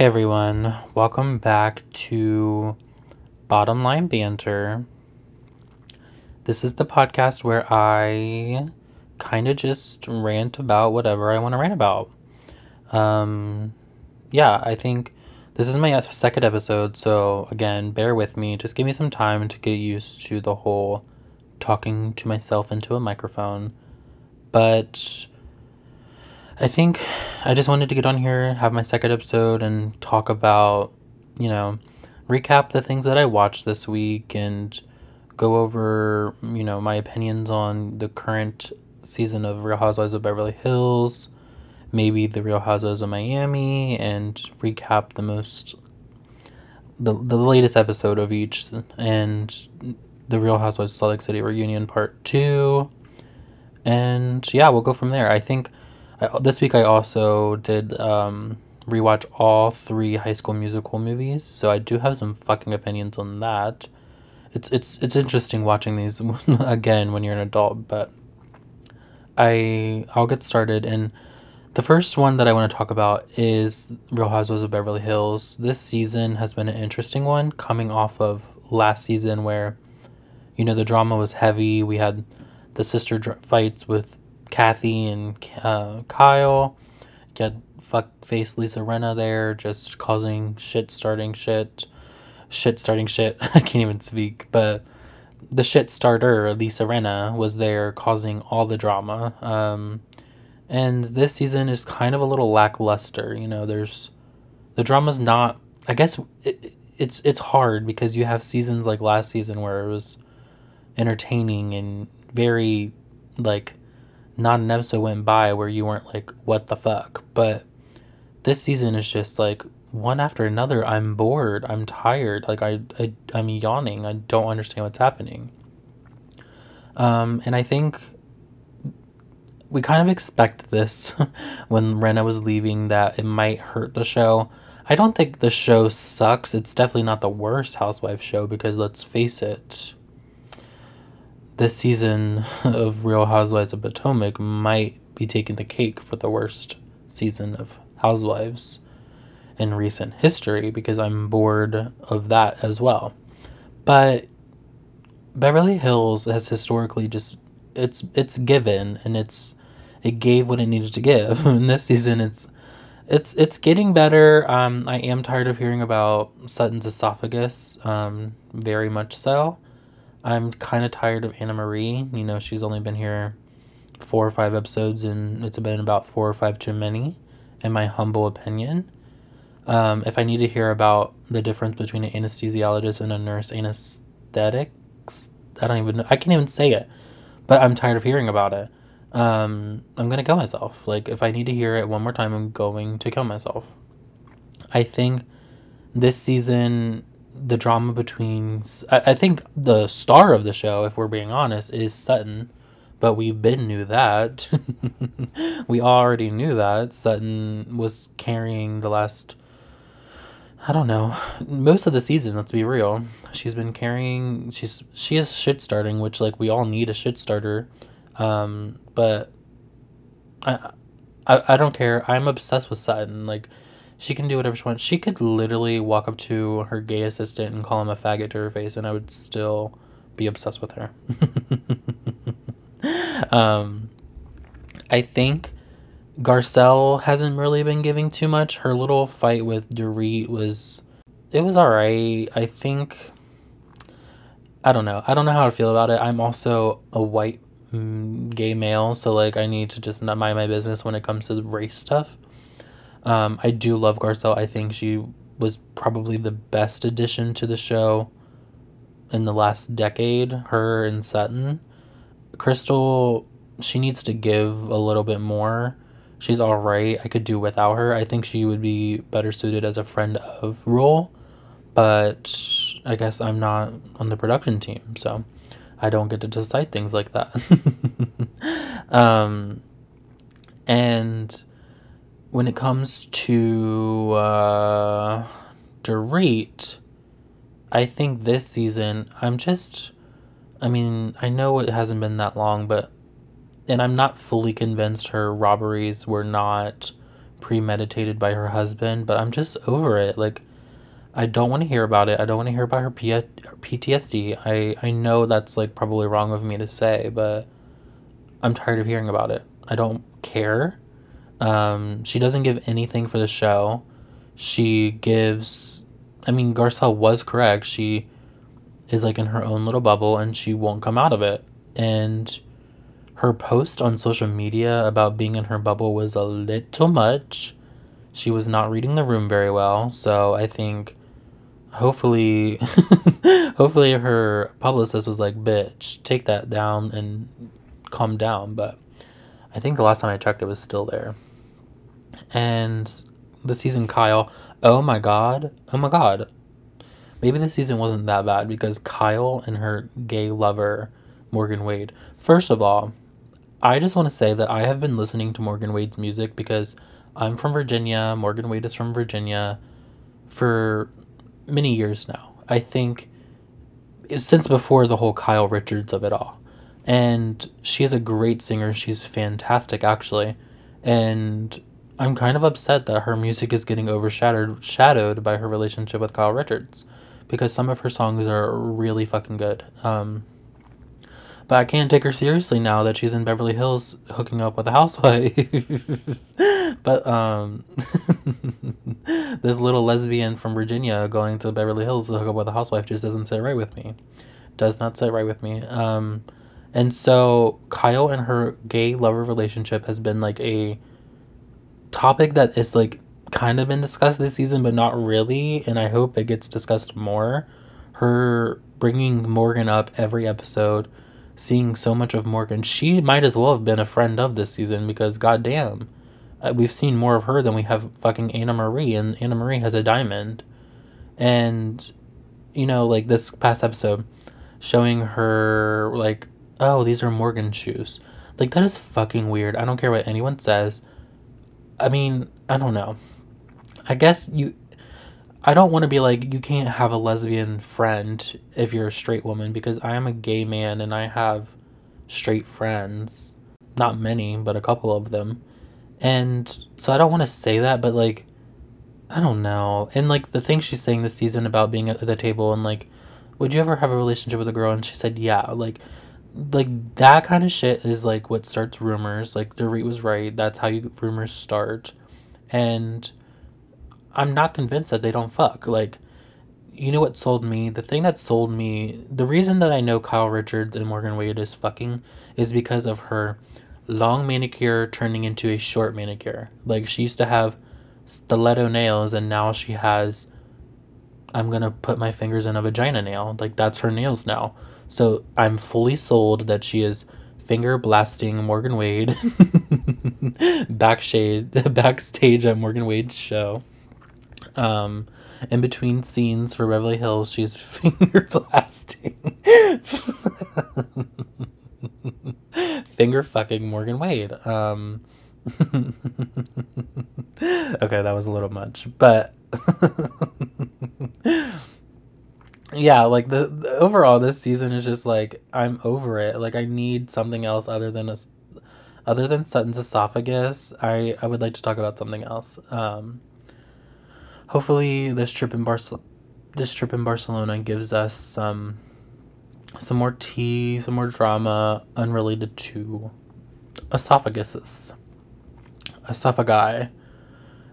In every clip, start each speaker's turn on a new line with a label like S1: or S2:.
S1: Hey everyone, welcome back to Bottom Line Banter. This is the podcast where I kind of just rant about whatever I want to rant about. Um, yeah, I think this is my second episode, so again, bear with me. Just give me some time to get used to the whole talking to myself into a microphone. But I think I just wanted to get on here, have my second episode, and talk about, you know, recap the things that I watched this week and go over, you know, my opinions on the current season of Real Housewives of Beverly Hills, maybe the Real Housewives of Miami, and recap the most, the, the latest episode of each, and the Real Housewives of Salt Lake City reunion part two. And yeah, we'll go from there. I think I, this week I also did um, rewatch all three High School Musical movies, so I do have some fucking opinions on that. It's it's it's interesting watching these again when you're an adult, but I I'll get started and the first one that I want to talk about is Real Housewives of Beverly Hills. This season has been an interesting one coming off of last season where you know the drama was heavy. We had the sister dr- fights with Kathy and uh, Kyle. Get fuck face Lisa Rinna there, just causing shit, starting shit, shit, starting shit. I can't even speak, but the shit starter Lisa Rinna was there, causing all the drama. Um, and this season is kind of a little lackluster. You know, there's the drama's not. I guess it, it's it's hard because you have seasons like last season where it was entertaining and very like not an episode went by where you weren't like, what the fuck? But this season is just like one after another. I'm bored. I'm tired. Like I, I I'm yawning. I don't understand what's happening. Um, and I think we kind of expect this when Rinna was leaving that it might hurt the show. I don't think the show sucks. It's definitely not the worst housewife show because let's face it, this season of Real Housewives of Potomac might be taking the cake for the worst season of Housewives in recent history because I'm bored of that as well. But Beverly Hills has historically just it's it's given and it's it gave what it needed to give. In this season it's it's it's getting better. Um, I am tired of hearing about Sutton's esophagus. Um, very much so. I'm kind of tired of Annemarie. You know, she's only been here four or five episodes, and it's been about four or five too many, in my humble opinion. Um, if I need to hear about the difference between an anesthesiologist and a nurse anesthetics, I don't even know. I can't even say it, but I'm tired of hearing about it. Um, I'm gonna kill myself. Like, if I need to hear it one more time, I'm going to kill myself. I think this season the drama between I, I think the star of the show if we're being honest is sutton. But we've been knew that. We already knew that sutton was carrying the last i don't know most of the season let's be real. She's been carrying she's she is shit starting which like we all need a shit starter. Um but I, I i don't care. I'm obsessed with sutton. Like she can do whatever she wants. She could literally walk up to her gay assistant and call him a faggot to her face, and I would still be obsessed with her. um, I think Garcelle hasn't really been giving too much. Her little fight with Dorit was, it was alright. I think, I don't know. I don't know how to feel about it. I'm also a white mm, gay male, so like I need to just not mind my business when it comes to race stuff. Um, I do love Garcelle. I think she was probably the best addition to the show in the last decade. Her and Sutton. Crystal, she needs to give a little bit more. She's all right. I could do without her. I think she would be better suited as a friend of Rule, but I guess I'm not on the production team, so I don't get to decide things like that. um, and when it comes to uh, Dorit, I think this season, I'm just. I mean, I know it hasn't been that long, but. And I'm not fully convinced her robberies were not premeditated by her husband, but I'm just over it. Like, I don't want to hear about it. I don't want to hear about her P- PTSD. I, I know that's like probably wrong of me to say, but I'm tired of hearing about it. I don't care. Um, she doesn't give anything for the show. She gives. I mean, Garcelle was correct. She is like in her own little bubble and she won't come out of it. And her post on social media about being in her bubble was a little much. She was not reading the room very well. So I think hopefully hopefully her publicist was like bitch take that down and calm down but i think the last time i checked it was still there and the season kyle oh my god oh my god maybe the season wasn't that bad because kyle and her gay lover morgan wade first of all i just want to say that i have been listening to morgan wade's music because i'm from virginia morgan wade is from virginia for many years now. I think since before the whole Kyle Richards of it all. And she is a great singer. She's fantastic, actually. And I'm kind of upset that her music is getting overshadowed shadowed by her relationship with Kyle Richards because some of her songs are really fucking good. Um, but I can't take her seriously now that she's in Beverly Hills hooking up with a housewife. but um, this little lesbian from Virginia going to Beverly Hills to hook up with a housewife just doesn't sit right with me. Does not sit right with me. Um, and so Kyle and her gay lover relationship has been like a topic that is like kind of been discussed this season, but not really. And I hope it gets discussed more. Her bringing Morgan up every episode seeing so much of Morgan. She might as well have been a friend of this season because goddamn, uh, we've seen more of her than we have fucking Annemarie, and Annemarie has a diamond. And, you know, like this past episode, showing her, like, oh, these are Morgan shoes. Like, that is fucking weird. I don't care what anyone says. I mean, I don't know. I guess you I don't want to be like you can't have a lesbian friend if you're a straight woman because I am a gay man and I have straight friends. Not many, but a couple of them. And so I don't want to say that, but like I don't know. And like the thing she's saying this season about being at the table and like would you ever have a relationship with a girl and she said yeah, like like that kind of shit is like what starts rumors. Like Dorit was right. That's how you rumors start. And I'm not convinced that they don't fuck. Like, you know what sold me? The thing that sold me, the reason that I know Kyle Richards and Morgan Wade is fucking is because of her long manicure turning into a short manicure. Like, she used to have stiletto nails and now she has, I'm gonna put my fingers in a vagina nail. Like, that's her nails now. So I'm fully sold that she is finger blasting Morgan Wade backstage at Morgan Wade's show. Um, in between scenes for Beverly Hills, she's finger blasting. finger fucking Morgan Wade. Um, okay, that was a little much, but yeah, like the, the, overall this season is just like I'm over it. Like I need something else other than a other than Sutton's esophagus. I I would like to talk about something else. Um, hopefully this trip in Barcelona this trip in Barcelona gives us some some more tea, some more drama unrelated to esophaguses. Esophagi.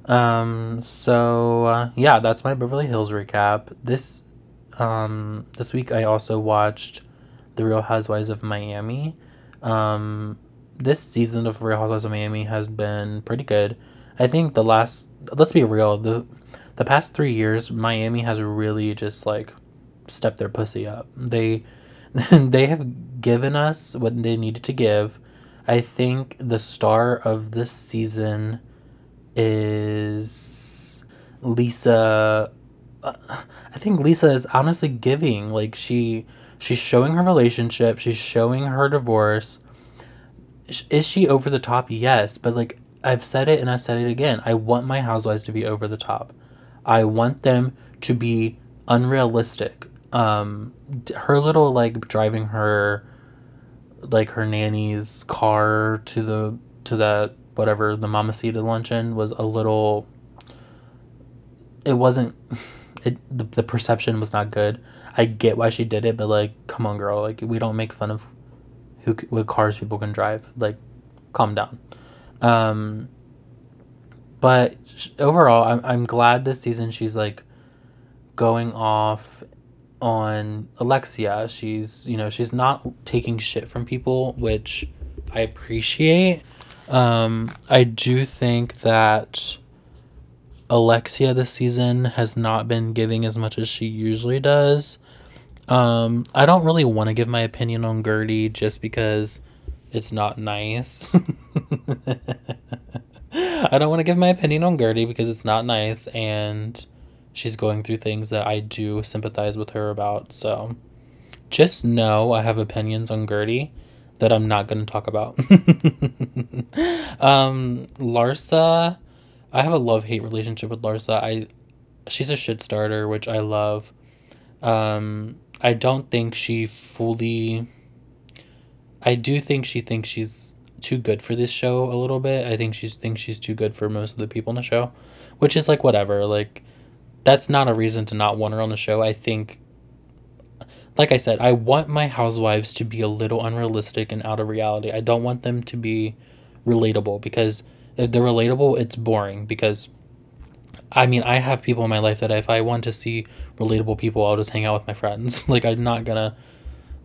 S1: Um, so uh, yeah, that's my Beverly Hills recap. This um, this week I also watched The Real Housewives of Miami. Um, this season of Real Housewives of Miami has been pretty good. I think the last let's be real, the the past three years, Miami has really just like stepped their pussy up. They they have given us what they needed to give. I think the star of this season is Lisa. I think Lisa is honestly giving. Like she she's showing her relationship, she's showing her divorce. Is she over the top? Yes, but like I've said it and I said it again. I want my housewives to be over the top. I want them to be unrealistic. Um, her little like driving her like her nanny's car to the to that whatever the mama Mamacita luncheon was a little. It wasn't. It the, the perception was not good. I get why she did it, but like, come on, girl. Like, we don't make fun of who what cars people can drive. Like, calm down. Um, but overall, I'm I'm glad this season she's like going off on Alexia. She's you know she's not taking shit from people, which I appreciate. Um, I do think that Alexia this season has not been giving as much as she usually does. Um, I don't really want to give my opinion on Gertie just because it's not nice. I don't want to give my opinion on Gertie because it's not nice and she's going through things that I do sympathize with her about. So just know I have opinions on Gertie that I'm not going to talk about. um, Larsa, I have a love hate relationship with Larsa. I she's a shit starter, which I love. Um, I don't think she fully. I do think she thinks she's too good for this show a little bit. I think she thinks she's too good for most of the people in the show, which is like whatever. Like that's not a reason to not want her on the show. I think like I said, I want my housewives to be a little unrealistic and out of reality. I don't want them to be relatable because if they're relatable, it's boring because I mean, I have people in my life that if I want to see relatable people, I'll just hang out with my friends. like I'm not gonna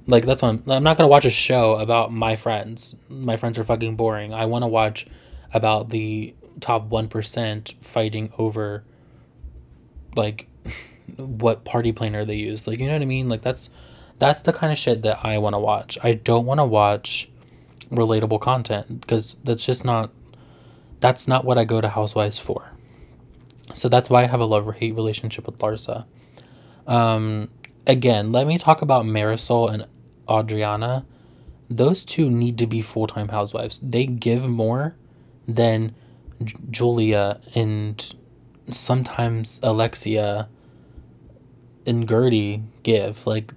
S1: like that's what I'm, I'm not gonna watch a show about my friends. My friends are fucking boring. I want to watch about the top one percent fighting over like what party planner they use. Like you know what I mean? Like that's that's the kind of shit that I want to watch. I don't want to watch relatable content because that's just not that's not what I go to Housewives for. So that's why I have a love or hate relationship with Larsa. Um, again, let me talk about Marisol and Adriana. Those two need to be full time housewives. They give more than J- Julia and sometimes Alexia and Gertie give. Like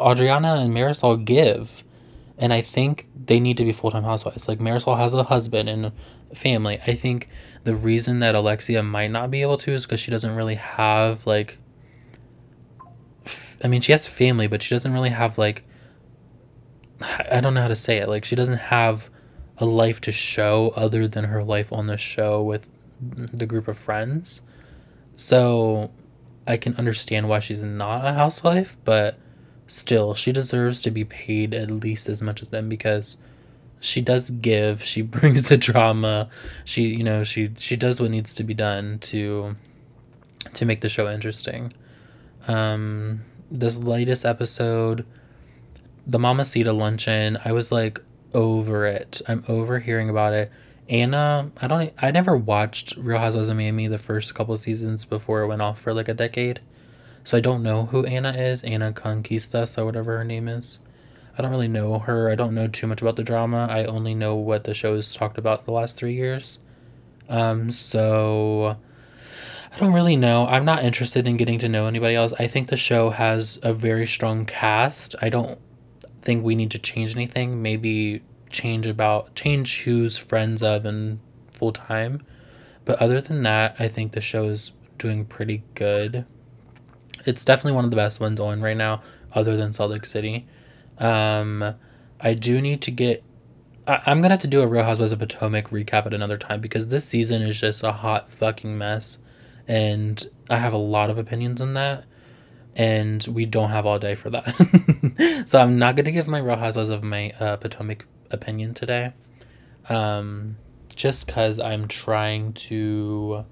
S1: Adriana and Marisol give. And I think they need to be full time housewives. Like Marisol has a husband and family. I think the reason that Alexia might not be able to is because she doesn't really have like I mean, she has family, but she doesn't really have like I don't know how to say it. Like she doesn't have a life to show other than her life on the show with the group of friends. So I can understand why she's not a housewife, but still, she deserves to be paid at least as much as them because she does give. She brings the drama. She, you know, she she does what needs to be done to to make the show interesting. Um, this latest episode, the Mama Mamacita luncheon, I was like over it. I'm over hearing about it. Anna, I don't, I never watched Real Housewives of Miami the first couple seasons before it went off for like a decade. So I don't know who Anna is, Anna Conquistas or whatever her name is. I don't really know her. I don't know too much about the drama. I only know what the show has talked about the last three years. Um, so I don't really know. I'm not interested in getting to know anybody else. I think the show has a very strong cast. I don't think we need to change anything. Maybe change about change who's friends of and full time. But other than that, I think the show is doing pretty good. It's definitely one of the best ones on right now, other than Salt Lake City. Um, I do need to get. I, I'm gonna have to do a Real Housewives of Potomac recap at another time because this season is just a hot fucking mess, and I have a lot of opinions on that, and we don't have all day for that. so I'm not gonna give my Real Housewives of my uh, Potomac opinion today, um, just because I'm trying to.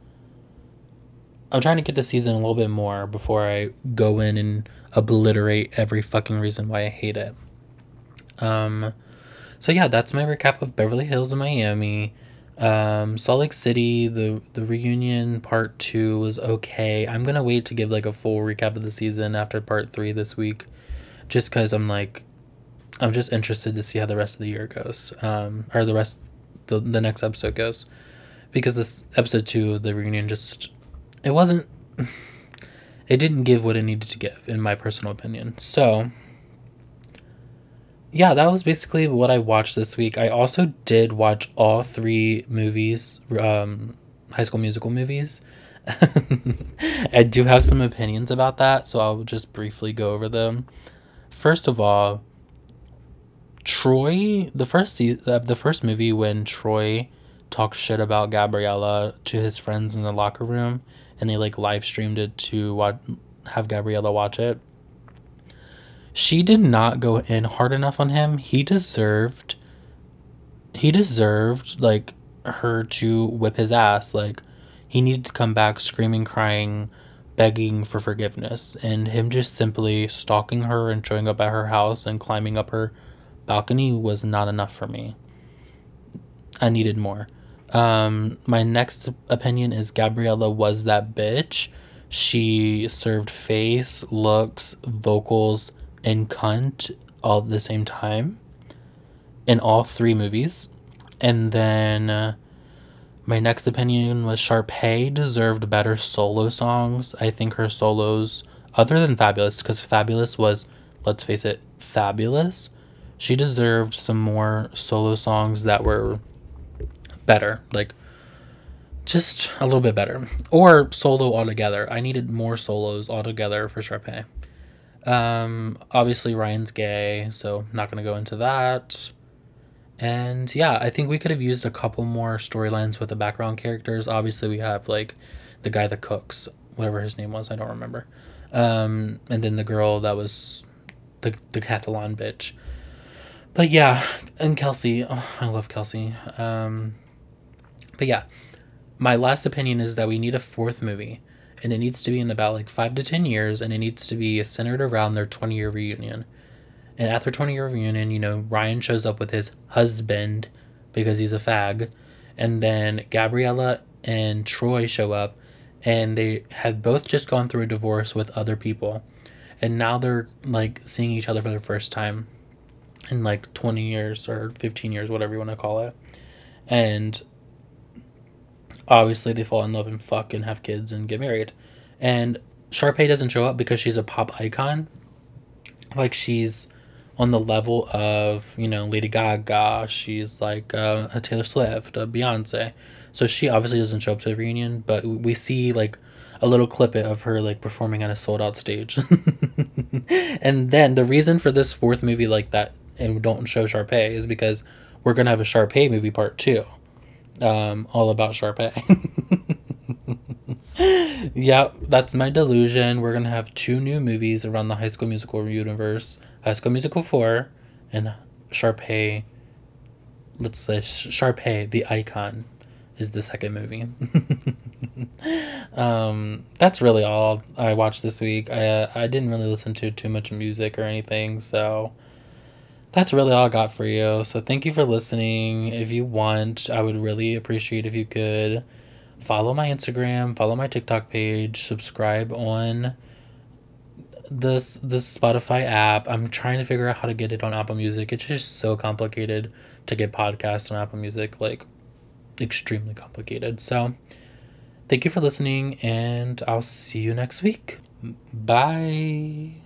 S1: I'm trying to get the season a little bit more before I go in and obliterate every fucking reason why I hate it. Um, so yeah, that's my recap of Beverly Hills and Miami. Um, Salt Lake City, the the reunion part two was okay. I'm gonna wait to give like a full recap of the season after part three this week, just because I'm like, I'm just interested to see how the rest of the year goes, um, or the rest, the the next episode goes, because this episode two of the reunion just it wasn't it didn't give what it needed to give in my personal opinion so yeah, that was basically what I watched this week. I also did watch all three movies, um, High School Musical movies. I do have some opinions about that, so I'll just briefly go over them. First of all, Troy, the first season, the first movie when Troy talks shit about Gabriella to his friends in the locker room, and they like live streamed it to watch, have Gabriella watch it. She did not go in hard enough on him. He deserved. He deserved like her to whip his ass. Like he needed to come back screaming, crying, begging for forgiveness, and him just simply stalking her and showing up at her house and climbing up her balcony was not enough for me. I needed more. Um, my next opinion is Gabriella was that bitch. She served face, looks, vocals, and cunt all at the same time in all three movies. And then uh, my next opinion was Sharpay deserved better solo songs. I think her solos, other than Fabulous, because Fabulous was, let's face it, fabulous, she deserved some more solo songs that were better. Like, just a little bit better. Or solo altogether. I needed more solos altogether for Sharpay. Um, obviously, Ryan's gay, so not to go into that. And yeah, I think we could have used a couple more storylines with the background characters. Obviously, we have like the guy that cooks, whatever his name was, I don't remember. Um, and then the girl that was the the Cathalon bitch. But yeah, and Kelsey, oh, I love Kelsey. Um, but yeah, my last opinion is that we need a fourth movie, and it needs to be in about like five to ten years, and it needs to be centered around their twenty year reunion. And at their 20 year reunion, you know, Ryan shows up with his husband because he's a fag. And then Gabriella and Troy show up and they have both just gone through a divorce with other people. And now they're like seeing each other for the first time in like 20 years or 15 years, whatever you want to call it. And obviously they fall in love and fuck and have kids and get married. And Sharpay doesn't show up because she's a pop icon. Like she's on the level of you know Lady Gaga. She's like uh, a Taylor Swift, a Beyonce. So she obviously doesn't show up to the reunion, but we see like a little clip of her like performing on a sold out stage. and then the reason for this fourth movie like that and don't show Sharpay is because we're gonna have a Sharpay movie part two, um, all about Sharpay. yeah, that's my delusion. We're gonna have two new movies around the High School Musical universe. High School Musical 4, and Sharpay, let's say Sharpay, the icon, is the second movie. um, that's really all I watched this week. I, uh, I didn't really listen to too much music or anything, so that's really all I got for you. So thank you for listening. If you want, I would really appreciate if you could follow my Instagram, follow my TikTok page, subscribe on this this Spotify app. I'm trying to figure out how to get it on Apple Music. It's just so complicated to get podcasts on Apple Music, like extremely complicated. So, thank you for listening and I'll see you next week. Bye.